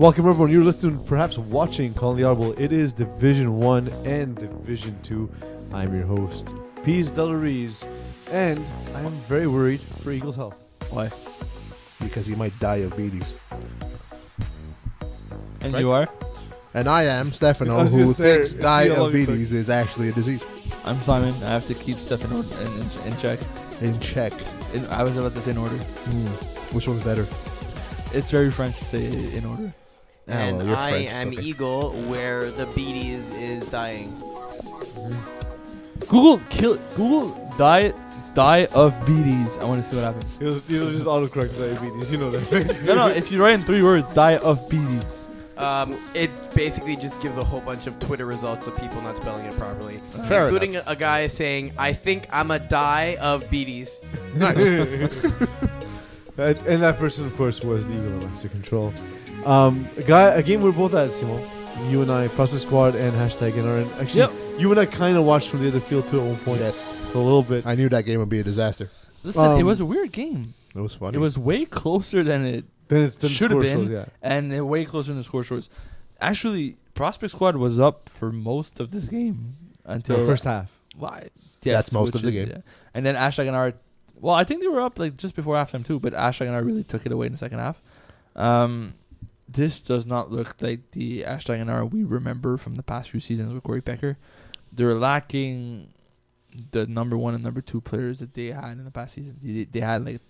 Welcome everyone. You're listening, perhaps watching, calling the audible. It is Division One and Division Two. I'm your host, Pease Delariz, and I am very worried for Eagles' health. Why? because he might die of beaties. And Right. you are? And I am I Stefano, was who just there. thinks See die how long of it took. beaties is actually a disease. I'm Simon. I have to keep stuff in, order, in, in, in check. In check. In, I was about to say in order. Hmm. Which one's better? It's very French to say in order. Ah, and well, I French, am okay. Eagle, where the beaties is dying. Google kill. Google diet die of beaties. I want to see what happens. It'll, it'll just autocorrect diabetes. You know that. right? No, no. If you write in three words, die of beaties. Um, it basically just gives a whole bunch of Twitter results of people not spelling it properly, Fair including a, a guy saying, "I think I'm a die of beaties." and, and that person, of course, was the Eagle Master Control. Um, a guy, a game we're both at, Simo. You and I, Prospect Squad, and hashtag NR. And actually, Yep. you and I kind of watched from the other field too at one point. Yes. For a little bit. I knew that game would be a disaster. Listen, it Um, was a weird game. It was funny. It was way closer than it Then it's then the Should have score been. shows, yeah. and uh, way closer than the score shows. Actually, Prospect Squad was up for most of this game until The first half. Why? That's most which of the is- game. yeah. And then Hashtag and R. Well, I think they were up like just before halftime too, but Hashtag and R really took it away in the second half. Um, this does not look like the Hashtag and R we remember from the past few seasons with Corey Becker. They're lacking the number one and number two players that they had in the past season. They, they had like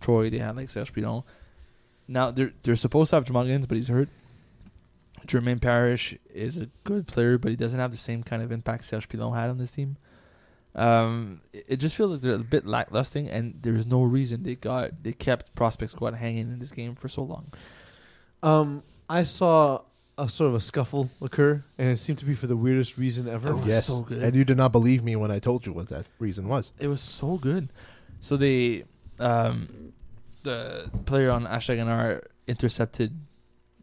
Troy, they had like Serge Pilon. Now they're they're supposed to have Jamal Giddens, but he's hurt. Jermaine Parrish is a good player, but he doesn't have the same kind of impact Serge Pilon had on this team. Um, it, it just feels like they're a bit lackluster, and there's no reason they got they kept Prospect Squad hanging in this game for so long. Um, I saw a sort of a scuffle occur, and it seemed to be for the weirdest reason ever. Oh. yes. so good. And you did not believe me when I told you what that reason was. It was so good. So they, um, the player on hashtag NR intercepted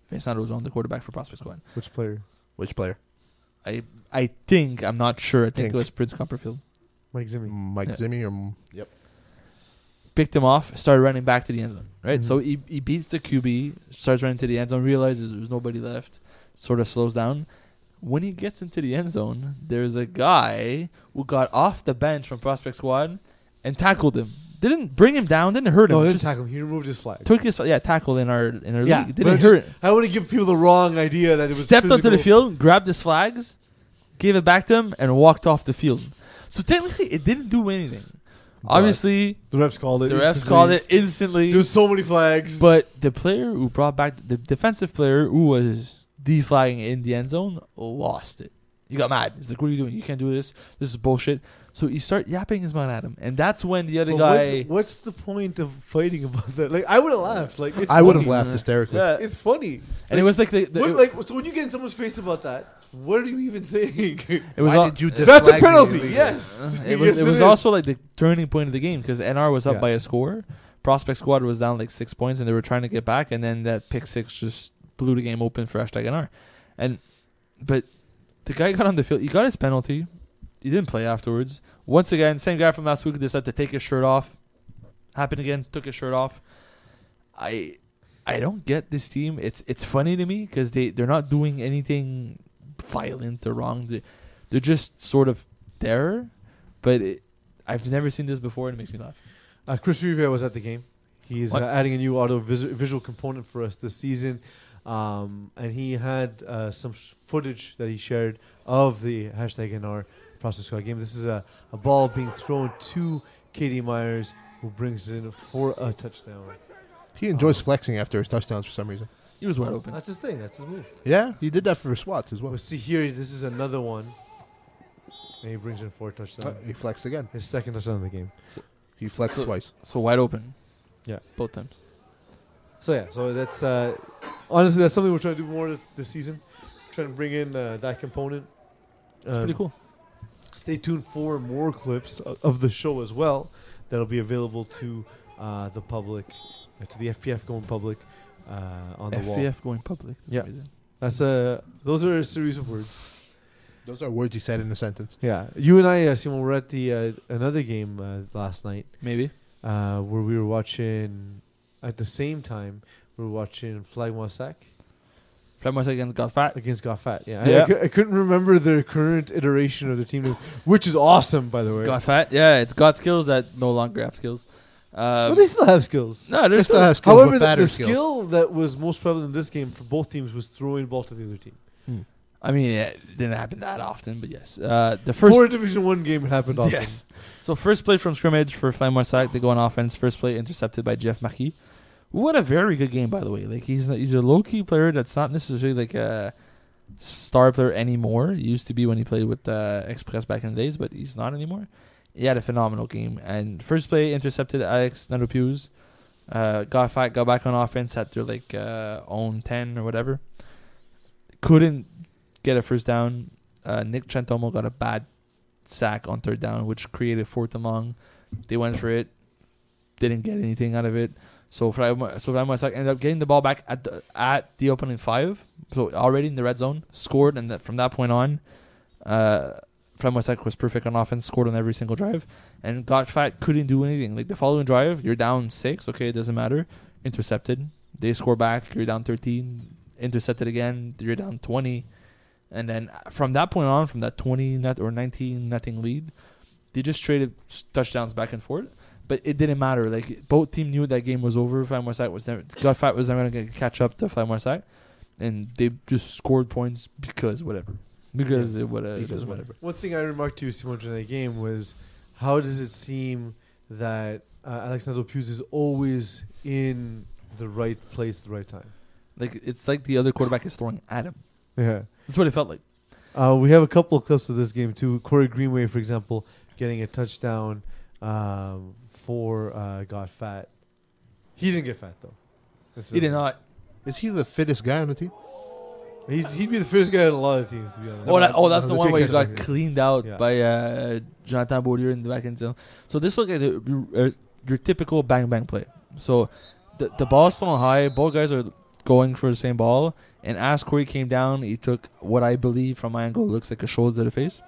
Vincent Rozon, the quarterback for Prospect Squad. Which player? Which player? I I think I'm not sure. I think Think. it was Prince Copperfield. Mike Zimmy. Mike Yeah. Zimmy or yep. Picked him off, started running back to the end zone. Right, Mhm. so he he beats the QB, starts running to the end zone, realizes there's nobody left, sort of slows down. When he gets into the end zone, there's a guy who got off the bench from Prospect Squad and tackled him. Didn't bring him down, didn't hurt him. No, he didn't just tackle him. He removed his flag. took his yeah tackled in our in our Yeah, league. Didn't just- hurt. him. I want to give people the wrong idea that it was Stepped onto the field, grabbed his flags, gave it back to him, and walked off the field. So technically, it didn't do anything. But Obviously, The refs called it. the refs instantly. called it instantly. There was so many flags. But the player who brought back the defensive player who was deflagging in the end zone lost it. He got mad. He's like, "What are you doing? You can't do this. This is bullshit." So he start yapping his mouth at him, and that's when the other But guy. What's, what's the point of fighting about that? Like, I would have laughed. Like, it's I would have laughed hysterically. Yeah. It's funny. and it was like the, the What, it, like, so when you get in someone's face about that, what are you even saying? it was Why all, did you That's a deflag me penalty. illegally? Yes. it was Yes, it was is. also like the turning point of the game because NR was up Yeah. by a score. Prospect Squad was down like six points, and they were trying to get back, and then that pick six just blew the game open for hashtag NR. And but the guy got on the field. He got his penalty. He didn't play afterwards. Once again, same guy from last week decided to take his shirt off. Happened again. Took his shirt off. I I don't get this team. It's it's funny to me because they they're not doing anything violent or wrong. They, they're just sort of there, but it, I've never seen this before, and it makes me laugh. Uh, Chris Rivera was at the game. He's uh, adding a new audio vis- visual component for us this season. Um, and he had uh, some s- footage that he shared of the hashtag NR prospect squad game. This is a, a ball being thrown to Katie Myers, who brings it in for a touchdown. He enjoys flexing after his touchdowns for some reason. He was wide open. That's his thing. That's his move. Yeah, he did that for a SWAT as well. Well, see here, this is another one. And he brings in four a touchdown. Uh, he flexed again. His second touchdown of the game. He flexed So- twice. So wide open. Yeah. both times. So yeah, so that's uh, honestly that's something we're trying to do more th- this season. Trying to bring in uh, that component. It's Um, pretty cool. Stay tuned for more clips of the show as well. That'll be available to uh, the public to the FPF going public uh, on the wall. FPF going public. That's Yeah. amazing. That's a. Those are a series of words. Those are words you said in a sentence. Yeah, you and I, uh, Simon, were at the uh, another game uh, last night Maybe. uh, where we were watching at the same time. We were watching Flag Moissac Flamengo against got fat. against Goffat. Yeah, Yeah. I, cou- I couldn't remember the current iteration of the team, which is awesome, by the way. Got fat. Yeah, it's got skills that no longer have skills. Um, well, they still have skills. no, They still still have skills, However, but the, the skills. skill that was most prevalent in this game for both teams was throwing the ball to the other team. I mean, it didn't happen that often, but yes. Uh, the first. For a Division One game, it happened often. Yes. So first play from scrimmage for Flame Sack. They go on offense. First play intercepted by Jeff Marquis. What a very good game, by the way. Like he's he's a low key player that's not necessarily like a star player anymore. He used to be when he played with uh, Express back in the days, but he's not anymore. He had a phenomenal game. And first play intercepted Alex Nadopius. Uh, got fat, got back on offense at their like uh, own ten or whatever. Couldn't get a first down. Uh, Nick Chantomo got a bad sack on third down, which created fourth and long. They went for it, didn't get anything out of it. So so Freiburg ended up getting the ball back at the at the opening five. So already in the red zone, scored, and that from that point on, uh, Freiburg was perfect on offense, scored on every single drive, and got fat couldn't do anything. Like the following drive, you're down six, okay, it doesn't matter. Intercepted, they score back, you're down thirteen. Intercepted again, you're down twenty. And then uh, from that point on, from that 20 net or 19 nothing lead, they just traded touchdowns back and forth. But it didn't matter. Like both team knew that game was over. Flamarsac was never was never gonna catch up to Flamarsac, and they just scored points because whatever, because it would Because because whatever. One thing I remarked to you, Simon, during that game was how does it seem that uh, Alexander Pius is always in the right place at the right time? Like it's like the other quarterback is throwing at him. Yeah. That's what it felt like. Uh, we have a couple of clips of this game too. Corey Greenway, for example, getting a touchdown um, for uh, got fat. He didn't get fat though. That's He did not. Is he the fittest guy on the team? He's, he'd be the first guy on a lot of teams, to be honest. Oh, that, oh, that's No, the the one where he guys got cleaned out Yeah. by uh, Jonathan Baudier in the back end zone. So this looked like the, uh, your typical bang bang play. So the the ball's still on high. Both guys are going for the same ball. And as Corey came down, he took what I believe from my angle looks like a shoulder to the face,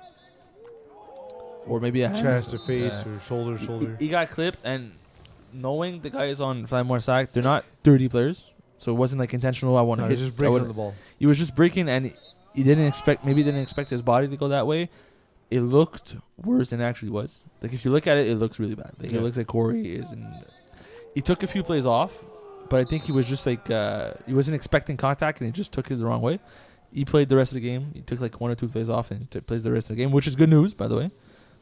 or maybe a hand. chest or face Yeah. or shoulder, He- shoulder. He, he got clipped, and knowing the guys on Flamore Sack, they're not dirty players. So it wasn't like intentional. I want to No, hit. he's just breaking the ball. he was just breaking and he- he didn't expect maybe he didn't expect his body to go that way it looked worse than it actually was like if you look at it it looks really bad like Yeah. it looks like corey is in he took a few plays off but i think he was just like uh, he wasn't expecting contact and he just took it the wrong way he played the rest of the game he took like one or two plays off and he took plays the rest of the game which is good news by the way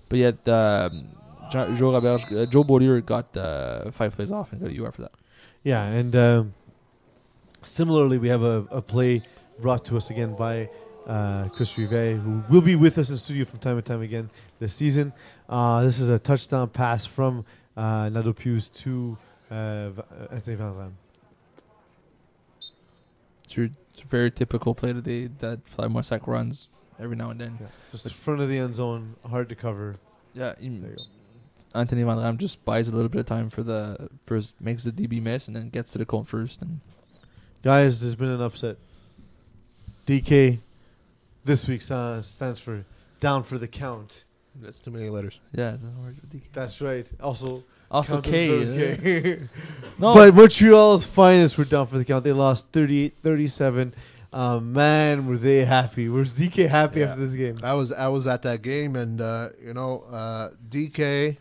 but yet um, Joe Robert, uh, Joe Baudier got uh, five plays off and got a UR for that. Yeah, and um, similarly, we have a, a play brought to us again by uh, Chris Rivet, who will be with us in studio from time to time again this season. Uh, this is a touchdown pass from uh, Nado Pius to uh, uh, Anthony Van Ram. It's, your, a very typical play that they that Fly Marsac runs every now and then. Yeah. Just in front of the end zone, hard to cover. Yeah, There you go. Anthony Van Ram just buys a little bit of time for the first, makes the DB miss, and then gets to the cone first. And Guys, there's been an upset. DK this week sta- stands for down for the count. That's too many letters. yeah, it doesn't work with DK. That's right. Also, also K. yeah. K. No, But Montreal's finest were down for the count. They lost 38 37. Uh, man, were they happy. Was DK happy Yeah. after this game? I was I was at that game, and uh, you know, uh, DK,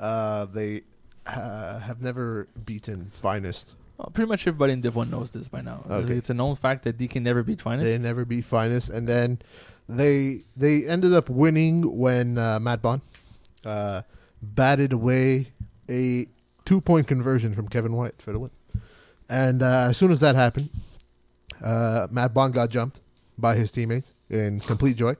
uh, they uh, have never beaten finest. Well, pretty much everybody in Div One knows this by now. Okay. It's a known fact that DK never beat finest. They never beat finest, and then they they ended up winning when uh, Matt Bond uh, batted away a two point conversion from Kevin White for the win. And uh, as soon as that happened, uh, Matt Bond got jumped by his teammates in complete joy.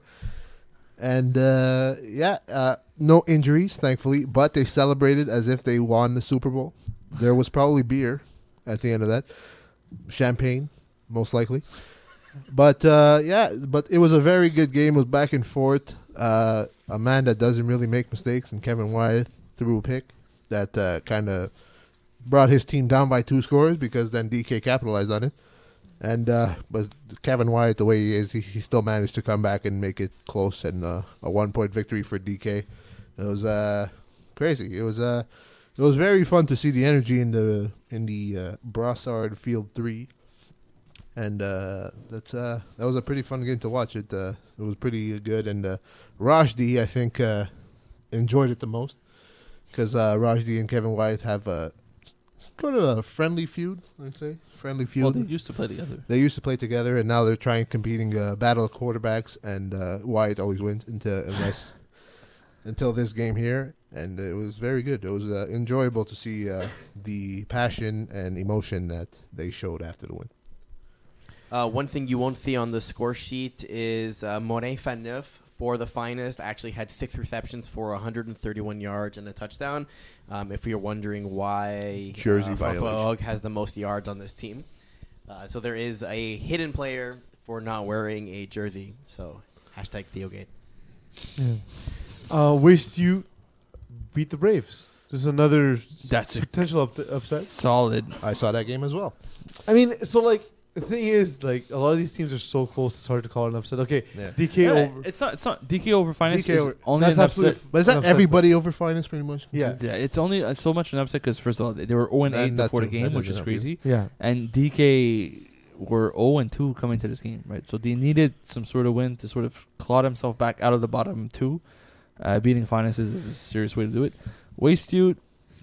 And uh, yeah, uh, no injuries, thankfully, but they celebrated as if they won the Super Bowl. There was probably beer at the end of that, champagne, most likely. But uh, yeah, but it was a very good game. It was back and forth. Uh, a man that doesn't really make mistakes, and Kevin Wyeth threw a pick that uh, kind of brought his team down by two scores because then DK capitalized on it. And uh, but Kevin Wyatt, the way he is, he, he still managed to come back and make it close and uh, a one point victory for DK. It was uh, crazy. It was uh, it was very fun to see the energy in the in the uh, Brassard Field Three, and uh, that's uh, that was a pretty fun game to watch. It uh, it was pretty good, and uh, Rajdi I think uh, enjoyed it the most because uh, Rajdi and Kevin White have a kind of a friendly feud. I'd say friendly feud. Well, they used to play together. They used to play together, and now they're trying competing uh, battle of quarterbacks, and uh, Wyatt always wins until unless until this game here, and it was very good. It was uh, enjoyable to see uh, the passion and emotion that they showed after the win. Uh, one thing you won't see on the score sheet is uh, Morin Faneuf for the finest actually had six receptions for 131 yards and a touchdown. Um, if you're wondering why Jersey uh, violation. Has the most yards on this team, uh, so there is a hidden player for not wearing a jersey. So hashtag Theogate. Yeah. Uh, Waste you beat the Braves. This is another That's a potential up- upset. solid. I saw that game as well. I mean, so like the thing is, like a lot of these teams are so close, it's hard to call an upset. Okay, Yeah. DK Yeah, over. It's not. It's not DK over finance. DK is over- only That's an absolutely. upset. But is that upset. everybody over finance pretty much? Yeah. Yeah, it's only uh, so much an upset because first of all they were 0 and 8 Then before the too- game, that which doesn't is help you. crazy, Yeah. and DK were 0 and 2 coming to this game, right? So they needed some sort of win to sort of claw themselves back out of the bottom two. Uh, beating finances is a serious way to do it. Waste you,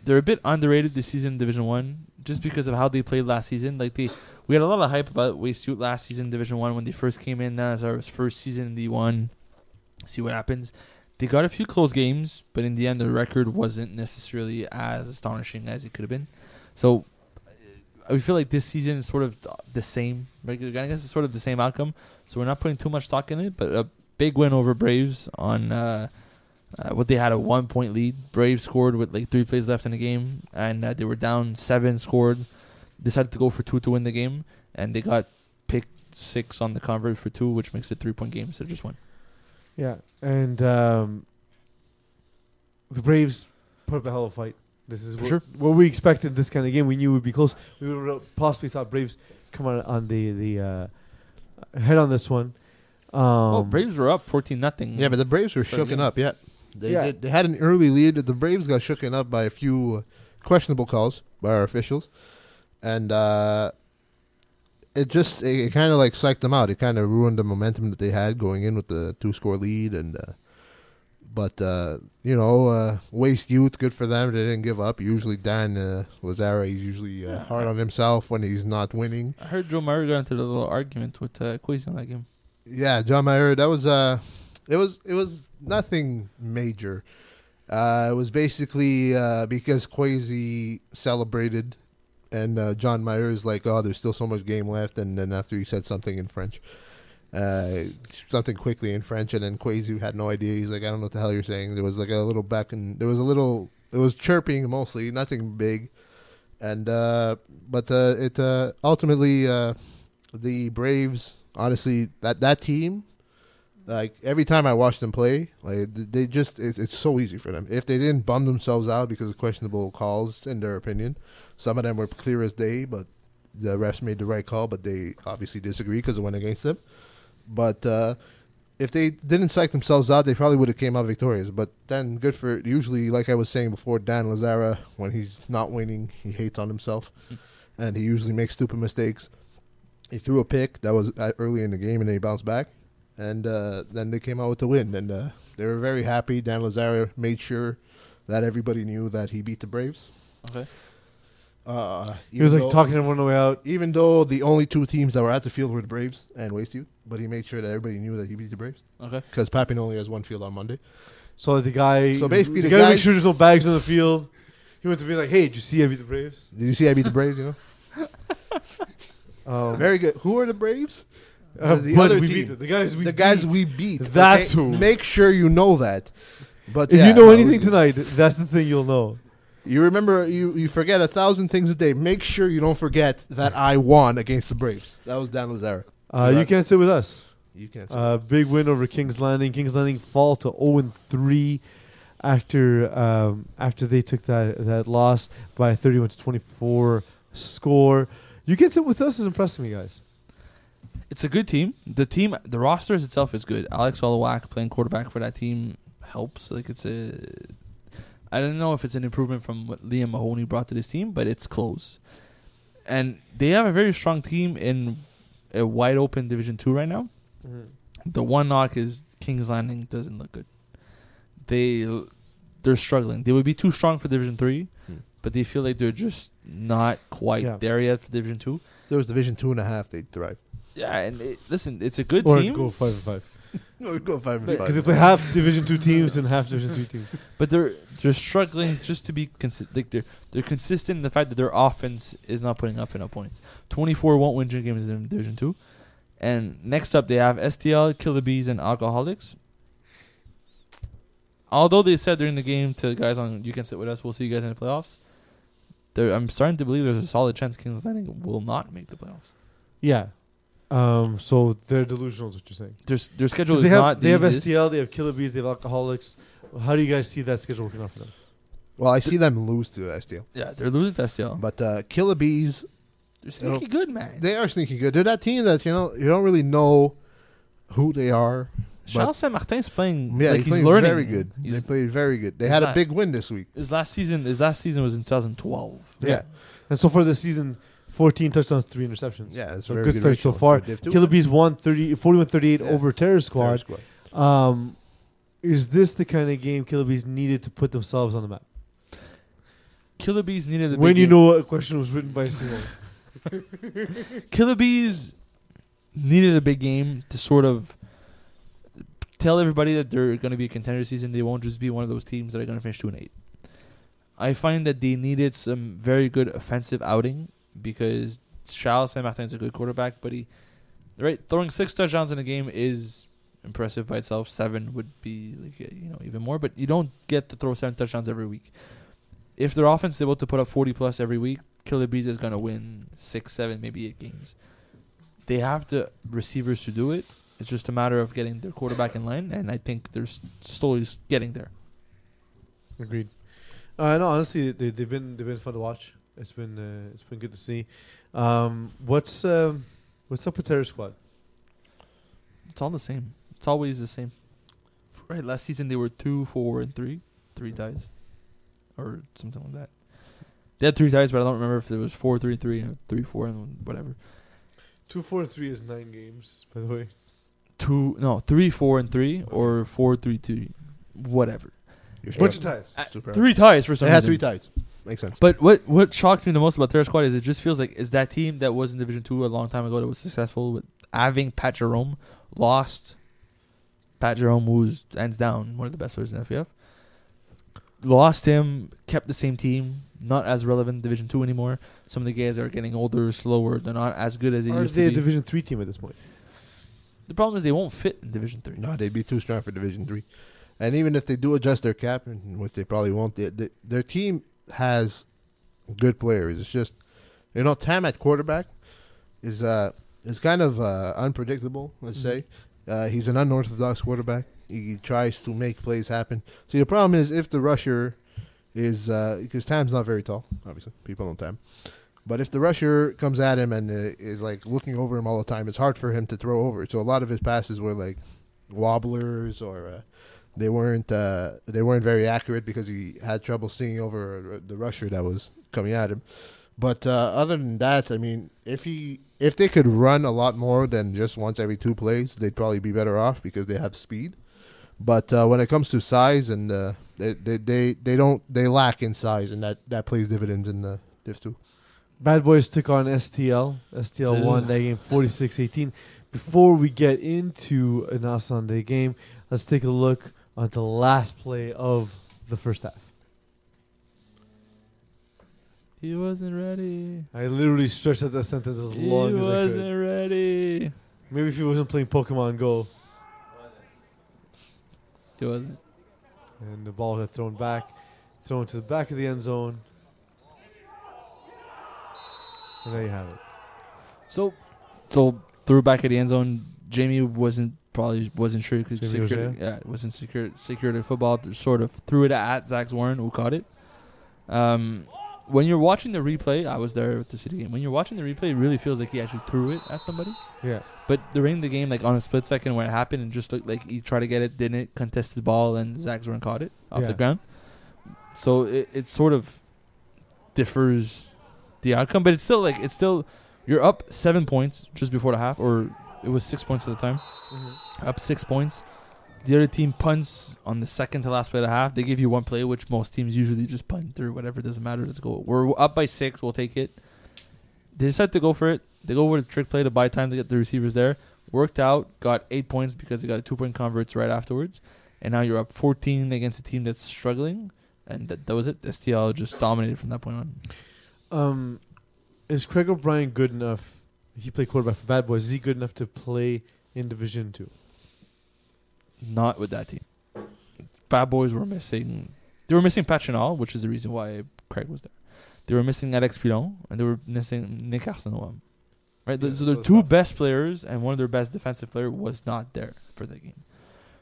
they're a bit underrated this season in Division One just because of how they played last season. Like they, we had a lot of hype about Waste you last season in Division One when they first came in as our first season in D one. See what happens. They got a few close games, but in the end, the record wasn't necessarily as astonishing as it could have been. So we feel like this season is sort of the same. I guess it's sort of the same outcome. So we're not putting too much stock in it, but a big win over Braves on uh, uh, what they had a one point lead. Braves scored with like three plays left in the game, and uh, they were down seven. Scored, decided to go for two to win the game, and they got picked six on the convert for two, which makes it three point game instead of just one. Yeah, and um, the Braves put up a hell of a fight. This is what, sure. what we expected this kind of game. We knew it would be close. We would have possibly thought Braves come out on the the uh, head on this one. Um, well, Braves were up fourteen nothing. Yeah, but the Braves were Starting shooken game. up. Yeah, they Yeah. did. They had an early lead. The Braves got shooken up by a few uh, questionable calls by our officials, and uh, it just it, it kind of like psyched them out. It kind of ruined the momentum that they had going in with the two score lead. And uh, but uh, you know, uh, waste youth, good for them. They didn't give up. Usually Dan uh, Lazara, he's usually uh, Yeah. hard on himself when he's not winning. I heard Joe Murray got into a little argument with uh, Quasi on that game. Yeah, John Mayer. That was uh, it was it was nothing major. Uh, it was basically uh, because Quasi celebrated, and uh, John Mayer is like, "Oh, there's still so much game left." And then after he said something in French, uh, something quickly in French, and then Quasi had no idea. He's like, "I don't know what the hell you're saying." There was like a little back and there was a little. It was chirping mostly, nothing big, and uh, but uh, it ultimately the Braves honestly that that team like every time I watch them play, like they just it, it's so easy for them. If they didn't bum themselves out because of questionable calls, in their opinion, some of them were clear as day, but the refs made the right call, but they obviously disagree because it went against them. But uh, if they didn't psych themselves out, they probably would have came out victorious. But then good for usually, like I was saying before, Dan Lazara when he's not winning, he hates on himself, and he usually makes stupid mistakes. He threw a pick that was uh, early in the game, and then he bounced back and uh, then they came out with the win, and uh, they were very happy. Dan Lazaro made sure that everybody knew that he beat the Braves. Okay. Uh, he was like though- talking everyone on the way out. even though the only two teams that were at the field were the Braves and Waste Youth, but he made sure that everybody knew that he beat the Braves Okay. because Papin only has one field on Monday. So the guy. So basically the the guy to make sure there's no bags on the field. He went to be like, "Hey, did you see I beat the Braves?" Did you see I beat the Braves? You know, Um, very good. Who are the Braves? Uh, the but other we team. beat the guys we the guys beat. we beat. That's who. Make sure you know that. But If yeah, you know anything tonight, that's the thing you'll know. You remember you, you forget a thousand things a day. Make sure you don't forget that I won against the Braves. That was Dan Lazaro. Uh, you can't sit with us. You can't Uh, big win over Kings Landing. Kings Landing fall to 0 and 3 after um, after they took that that loss by a 31 to 24 score. You can sit with us is impressing me, guys. It's a good team. The team, the roster itself is good. Alex Olawak playing quarterback for that team helps. Like it's a, I don't know if it's an improvement from what Liam Mahoney brought to this team, but it's close. And they have a very strong team in a wide open Division Two right now. The one knock is Kings Landing doesn't look good. They they're struggling. They would be too strong for Division Three, Hmm. but they feel like they're just not quite Yeah. there there yet for Division Two. If there was Division two and a half, they'd thrive. Yeah, and it, listen, it's a good Or team. go five and five No, we'd go five and five. because they play half Division two teams and half Division three teams. But they're they're struggling just to be consi- like they're they're consistent in the fact that their offense is not putting up enough points. Twenty four won't win games in Division Two, and next up they have STL, Killer Bees, and Alcoholics. Although they said during the game to guys on you can sit with us, we'll see you guys in the playoffs. There, I'm starting to believe there's a solid chance Kings Landing will not make the playoffs. Yeah. Um, so they're delusional, is what you're saying. Their s- their schedule 'Cause is they have not they have easiest. STL, they have Killer Bees, they have Alcoholics. How do you guys see that schedule working out for them? well, I see them lose to STL, Yeah, they're losing to STL. but uh, Killer Bees, They're sneaky good, man. they are sneaky good. They're that team that you know you don't really know who they are. Charles Saint Martin's playing Yeah, like he's, he's, playing learning. very good. He's- they played very good. They he's had a not- big win this week. His last season, his last season was in 2012. Yeah, And so for this season, 14 touchdowns, three interceptions. yeah, it's So very good start so far. for Div two. Killer Bees won 30, 41-38 Yeah. over Terror Terror Squad. squad. Um, is this the kind of game Killer Bees needed to put themselves on the map? Killer Bees needed a when you game. know a question was written by Simone. Killer Bees needed a big game to sort of tell everybody that they're going to be a contender season. They won't just be one of those teams that are going to finish two and eight. I find that they needed some very good offensive outing because Charles Saint is a good quarterback, but he right throwing six touchdowns in a game is impressive by itself. Seven would be like uh, you know even more, but you don't get to throw seven touchdowns every week. If their offense is able to put up forty plus every week, Killer Bees is gonna win six, seven, maybe eight games. They have the receivers to do it. It's just a matter of getting their quarterback in line, and I think they're slowly getting there. Agreed. Uh, no, honestly, they, they've been they've been fun to watch. It's been uh, it's been good to see. Um, what's um, what's up with Terror Squad? It's all the same. It's always the same. Right, last season they were two, four, and three, three ties, or something like that. They had three ties, but I don't remember if it was four, three, three, or three, four, and whatever. Two, four, and three is nine games, by the way. Two, no, three, four, and three, or four, three, two, whatever. Bunch of ties. Uh, Three ties for some They had three ties. Makes sense. But what what shocks me the most about Terror Squad is it just feels like is that team that was in Division Two a long time ago that was successful with having Pat Jerome lost. Pat Jerome, who's hands down one of the best players in FBF, lost him. Kept the same team, not as relevant in Division Two anymore. Some of the guys are getting older, slower. They're not as good as they Are used they to a be. Division three team at this point? the problem is they won't fit in Division Three. No, they'd be too strong for Division Three. And even if they do adjust their cap, which they probably won't, they, they, their team has good players. It's just, you know, Tam at quarterback is uh is kind of uh, unpredictable. Let's Mhm. say uh, he's an unorthodox quarterback. He tries to make plays happen. See, the problem is if the rusher is uh, because Tam's not very tall. Obviously, people know Tam. But if the rusher comes at him and uh, is like looking over him all the time, it's hard for him to throw over. So a lot of his passes were like wobblers or uh, they weren't uh, they weren't very accurate because he had trouble seeing over the rusher that was coming at him. But uh, other than that, I mean, if he if they could run a lot more than just once every two plays, they'd probably be better off because they have speed. But uh, when it comes to size and uh, they, they they they don't they lack in size, and that that plays dividends in the Div two. Bad Boys took on STL. STL Ugh. won that game 46-18. Before we get into an Al Sunday game, let's take a look at the last play of the first half. He wasn't ready. I literally stretched out that sentence as He long as I could. He wasn't ready. Maybe if he wasn't playing Pokemon Go He wasn't. and the ball got thrown back, thrown to the back of the end zone. And there you have it. So, so threw back at the end zone. Jamie wasn't probably wasn't sure because security, yeah, it wasn't secure security football. Sort of threw it at Zach Warren, who caught it. Um, when you're watching the replay, I was there with the City game. When you're watching the replay, it really feels like he actually threw it at somebody. Yeah. But during the game, like on a split second when it happened, and just looked like he tried to get it, didn't contested the ball, and Zach Zorn caught it off Yeah. the ground. So it, it sort of differs the outcome, but it's still like it's still you're up seven points just before the half, or it was six points at the time. Up six points. The other team punts on the second to last play of the half. They give you one play, which most teams usually just punt through. Whatever, doesn't matter. Let's go. We're up by six. We'll take it. They decide to go for it. They go with a trick play to buy time to get the receivers there. Worked out. Got eight points because they got a two point converts right afterwards. And now you're up 14 against a team that's struggling. And that, that was it. STL just dominated from that point on. Um, is Craig O'Brien good enough? He played quarterback for Bad Boys. Is he good enough to play in Division Two? Not with that team. Bad Boys were missing. They were missing Pachinal, which is the reason why Craig was there. They were missing Alex Pilon, and they were missing Nick Arsenault. Right, Yeah, so so their it's two best players and one of their best defensive player was not there for the game.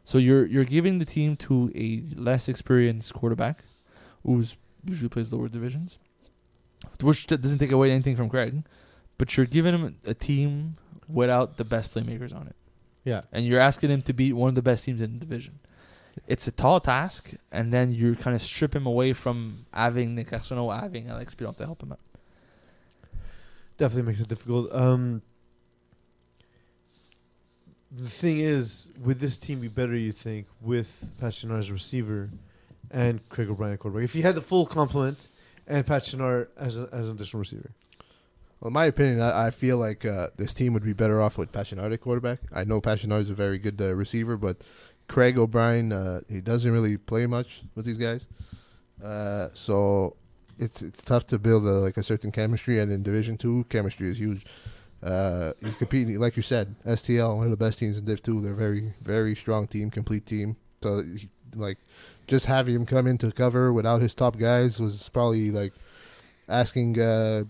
So you're you're giving the team to a less experienced quarterback, who's usually plays lower divisions, which doesn't take away anything from Craig, but you're giving him a team without the best playmakers on it Yeah. and you're asking him to beat one of the best teams in the division. It's a tall task, and then you kind of strip him away from having Nick Arsenault, having Alex Pilon to help him out. Definitely makes it difficult. Um, the thing is, would this team be better, you think, with patchenard's as a receiver and Craig O'Brien at quarterback? If you had the full complement and patchenard as, a, as an additional receiver. Well, in my opinion, I, I feel like uh, this team would be better off with Pachinard at quarterback. I know Pachinard is a very good uh, receiver, but Craig O'Brien, uh, he doesn't really play much with these guys. Uh, so it's it's tough to build a, like a certain chemistry, and in Division Two, chemistry is huge. Uh, he's competing, like you said, STL, one of the best teams in Div Two. They're very very strong team, complete team. So he, like just having him come in to cover without his top guys was probably like asking uh,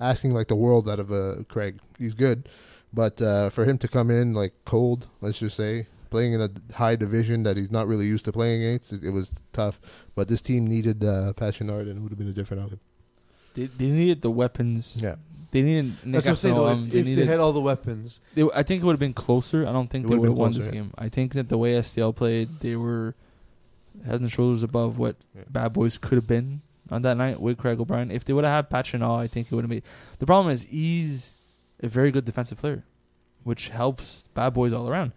asking like the world out of uh, Craig. He's good, but uh, for him to come in like cold, let's just say, playing in a high division that he's not really used to playing against, it, it was tough. But this team needed uh, Passionard, and it would have been a different outcome. They, they needed the weapons. Yeah, They needed Nick That's what I'm saying, though. If, um, if they they had all the weapons, they, I think it would have been closer. I don't think It they would've would have been won closer, this yeah. game. I think that the way STL played, they were head and shoulders above what Yeah. Bad Boys could have been on that night with Craig O'Brien. If they would have had Pachinal, I think it would have made. The problem is he's a very good defensive player, which helps Bad Boys all around.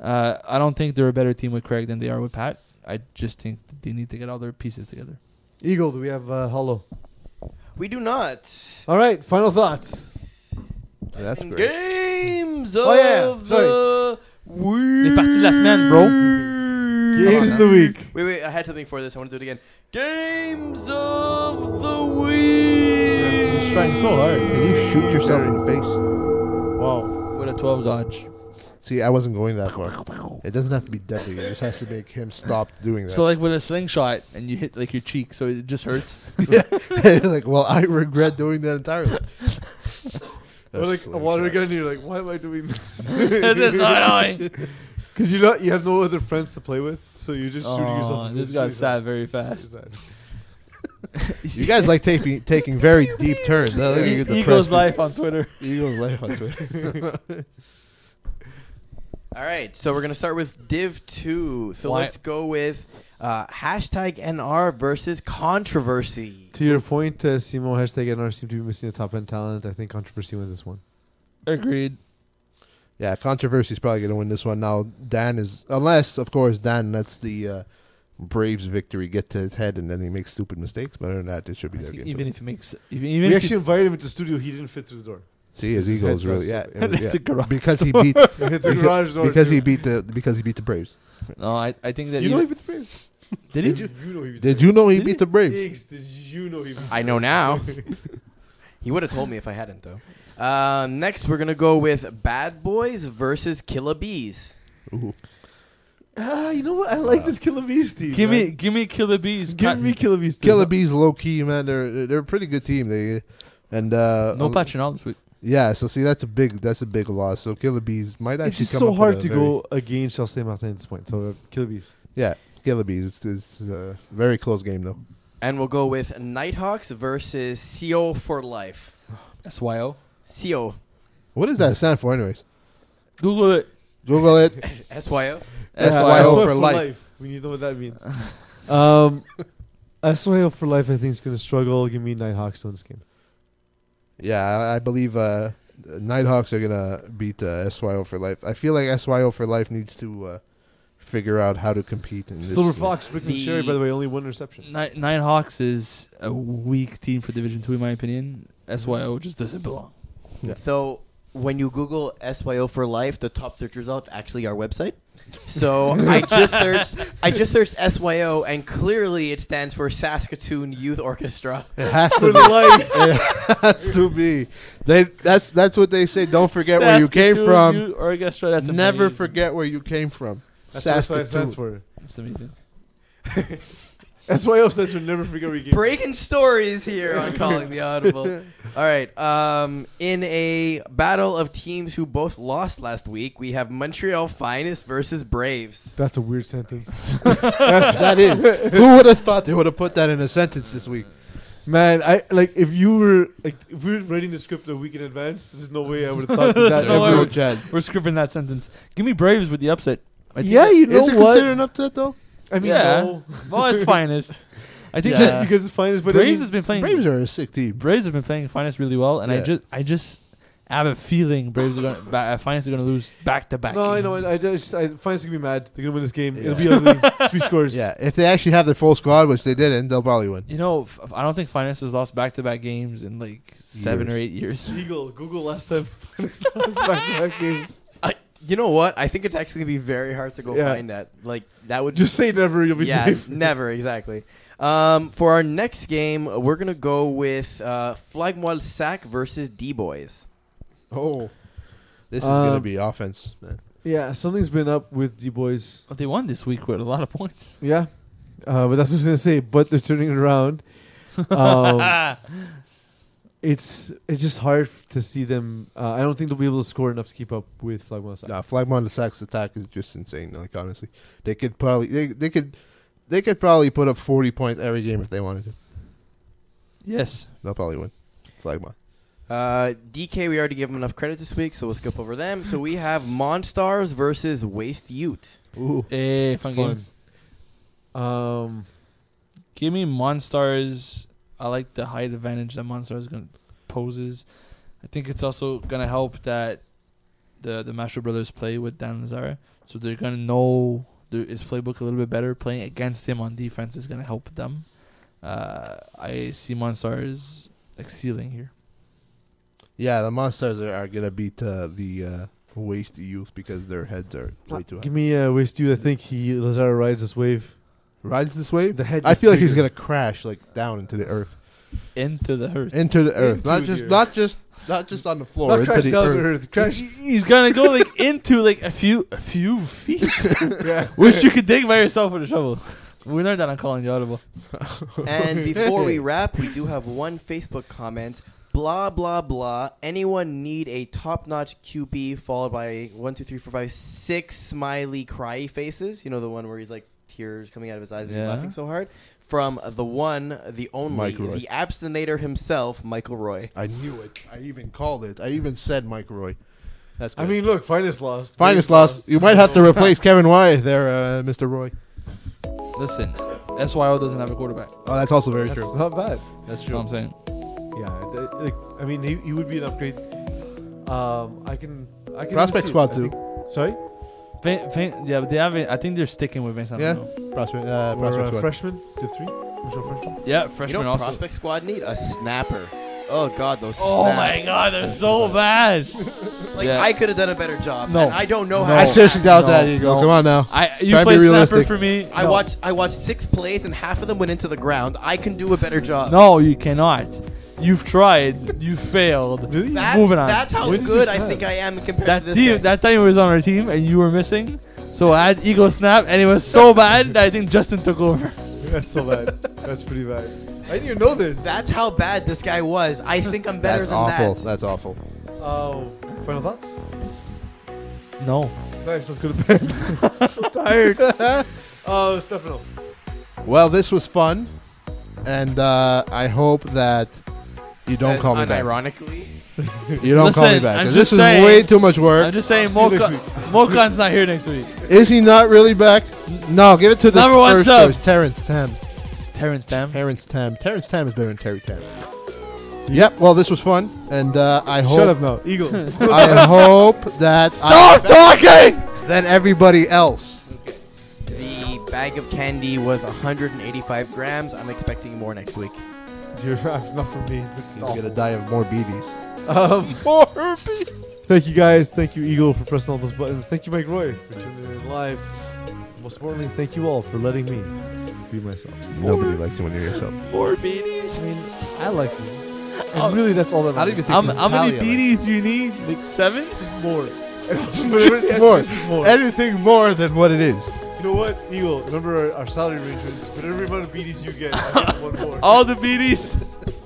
Uh, I don't think they're a better team with Craig than they are with Pat. I just think that they need to get all their pieces together. Eagle, do we have uh, Hollow? We do not. All right, final thoughts. that's great. Games of Oh, yeah, the week. Les parties de la semaine, bro. Games of the week. Wait, wait. I had something for this. I want to do it again. Games of the week. He's trying so hard. Can you shoot yourself in the face? Wow. With a 12 dodge. See, I wasn't going that far. It doesn't have to be deadly. It just has to make him stop doing that. So like with a slingshot and you hit like your cheek, so it just hurts. yeah, like, well, I regret doing that entirely. Or like a water gun, you're like, why am I doing this? this is so annoying. Because you not you have no other friends to play with, so you're just shooting yourself. In this the got face. sad very fast. You guys like taking taking very deep turns. huh? Like, you get Eagles depressed. life on Twitter. Eagles life on Twitter. All right, so we're gonna start with Div Two. So Why- let's go with uh, hashtag NR versus controversy. To your point, uh, Simo hashtag NR seem to be missing the top end talent. I think controversy wins this one. Agreed. Yeah, controversy's probably going to win this one. Now, Dan is, unless, of course, Dan lets the uh, Braves victory get to his head and then he makes stupid mistakes. But other than that, it should be I their game. even if he makes even, we even if actually invited him into the studio. He didn't fit through the door. See, his his ego's head really, yeah, it was- yeah. because he beat the Because- because he beat the because he beat the Braves. no, I, I think that You know he beat the Braves. did he? Did you, you know he beat Did the you know he Did beat he? the Braves? Braves? Did you know he beat I know now. he would have told me if I hadn't, though. Uh, next, we're gonna go with Bad Boys versus Killer Bees. Ooh. Ah, you know what? I like this Killer Bees team. Give me man. give me Killer Bees. give Pat- me Killer Bees. team. Killer Bees, low key man, they're they're a pretty good team. They and uh, No um, patching all this week. Yeah, so see that's a big that's a big loss. So Killer Bees might actually It's just come so up hard to go against Chelsea Martin at this point. So uh, Killer Bees. Yeah, Killer Bees. It's, it's a very close game though. And we'll go with Nighthawks versus CO for life. SYO. CO. What does that stand for, anyways? Google it. Google it. SYO. SYO SYO. for life. We need to know what that means. um, SYO for life, I think, is going to struggle. Give me Nighthawks to win this game. Yeah, I, I believe uh, Nighthawks are gonna beat uh, SYO for life. I feel like SYO for life needs to uh, figure out how to compete in this. Silver Fox, Brooklyn The- Cherry, by the way, only one interception. Ni- Nine Hawks is a weak team for Division Two, in my opinion. SYO just doesn't belong. Yeah. So when you Google SYO for life, the top search results actually our website. So I just searched I just searched SYO and clearly it stands for Saskatoon Youth Orchestra. It has to be. life. it has to be. They that's that's what they say. Don't forget where you came from. Youth Orchestra. That's Never amazing. forget where you came from. That's what SYO stands Saskatoon. for. That's amazing. SYO stands for never forget where you came Breaking stories here on Calling the Audible. All right. Um, in a battle of teams who both lost last week, we have Montreal Finest versus Braves. That's a weird sentence. That's that is. Who would have thought they would have put that in a sentence this week? Man, I like if you were like if we were writing the script a week in advance. There's no way I would have thought that. There's that no ever- way. Go, Chad. We're scripting that sentence. Give me Braves with the upset. I think Yeah, that- you know Is it what? considered an upset though? I mean, Yeah. no. well, it's finest. I think Yeah. just just because it's finest, but Braves I mean, has been playing. Braves are a sick team. Braves have been playing finest really well, and I Yeah. just I just have a feeling Braves are going to uh, finest are going to lose back to back. no, I know. I, I just I finest gonna be mad. They're gonna win this game. Yeah. It'll be ugly. Three scores. Yeah, if they actually have their full squad, which they didn't, they'll probably win. You know, f- I don't think finest has lost back to back games in like seven Years. or eight years. Eagle. Google last time. Finest lost back-to-back games. I, you know what? I think it's actually gonna be very hard to go Yeah. find that. Like that would Just say never. You'll be yeah, safe. never exactly. Um, for our next game, we're gonna go with uh, Flagmoil Sac versus D Boys. Oh, this is gonna Um, be offense. Man. Yeah, something's been up with D boys. But they won this week with a lot of points. Yeah, uh, but that's what I was gonna say. But they're turning it around. Um, it's it's just hard to see them. Uh, I don't think they'll be able to score enough to keep up with Flagmon. Sac. Nah, Flagmon the Sacks attack is just insane. Like honestly, they could probably they, they could they could probably put up forty points every game if they wanted to. yes. They'll probably win. Flagmon. Uh, DK, we already gave them enough credit this week, so we'll skip over them. So we have Monstars versus Waste Ute. Ooh, Eh, fun, game. Fun. Um, Give me Monstars. I like the height advantage that Monstars going poses. I think it's also gonna help that the the Master Brothers play with Dan Lazara, so they're gonna know the, his playbook a little bit better. Playing against him on defense is gonna help them. Uh, I see Monstars like ceiling here. yeah, the monsters are, are gonna beat uh, the uh, waste youth because their heads are way too high. give me uh, waste you. I think he Lazaro rides this wave. Rides this wave. The head. I gets feel like he's bigger. gonna crash like down into the earth, Into the earth. into the earth, Into not the just earth. not just not just on the floor, not into crash the down earth. earth. Crash. He's gonna go like into like a few a few feet, yeah. which you could dig by yourself with a shovel. We learned that on calling the audible. And before we wrap, we do have one Facebook comment. Blah blah blah. Anyone need a top-notch QB followed by one, two, three, four, five, six smiley cry faces? You know the one where he's like tears coming out of his eyes and he's Yeah. laughing so hard. From the one, the only, Mike Roy. the abstinator himself, Michael Roy. I knew it. I even called it. I even said Mike Roy. That's I good. mean, look, finest lost. finest Waste loss. You might have to replace Kevin Wyatt there, uh, Mr. Roy. Listen, SYO doesn't have a quarterback. Oh, that's also very That's true. not bad. That's That's what I'm saying. Yeah, th- like, I mean, he, he would be an upgrade. Um, I can, I can Prospect see it. squad I too. think- Sorry, Vin, Vin, yeah, but they have. I think they're sticking with Vincent. Yeah. Bruno. Prospect, uh, or prospect uh, squad. freshman, the three, Mitchell freshman. Yeah, You freshman know, also. prospect squad need a snapper. Oh god, those. Oh snaps. my god, they're so bad. Like Yeah. I could have done a better job. No. and I don't know No. how. I seriously doubt No, that, Eagle. no. Come on now. I you Try and play snapper realistic. for me. I No. watched I watched six plays and half of them went into the ground. I can do a better job. No, you cannot. You've tried. You failed. Really? That's, Moving on. that's how When did good I snap? think I am compared That to this team, guy. that time he was on our team and you were missing. So I had ego snap and it was so bad that I think Justin took over. That's so bad. That's pretty bad. I didn't even know this. That's how bad this guy was. I think I'm better That's than awful. that. That's awful. Oh, final thoughts? No. Nice, let's go to bed. I'm so tired. Oh, Stefano. Well, this was fun, and uh, I hope that you don't Says call me back. unironically. You don't call me Listen, back. I'm 'cause just this saying- is way too much work. I'm just saying, See you next Mocha, Mokan's not here next week. Is he not really back? No, give it to the Number one first sub. choice, Terrence Tam. Terrence Tam. Terrence Tam. Terrence Tam is better than Terry Tam. Yep. Well, this was fun, and uh, I hope Shut up now. Eagle. I hope that Stop talking! than everybody else. The bag of candy was 185 grams. I'm expecting more next week. You're not for me. It's He's awful. gonna die of more beaties. Um, More Thank you guys. Thank you, Eagle, for pressing all those buttons. Thank you, Mike Roy, for tuning in live. Most importantly, thank you all for letting me be myself. Nobody likes you when you're yourself. More beanies. I mean, I like you. And Oh. really, that's all that How do matters. you How, think how many Natalia beanies do you need? Like seven? Just more. more. More. Anything more than what it is. You know what, Eagle? Remember our, our salary arrangements. But every amount of beaties you get, I get one more. All the beanies.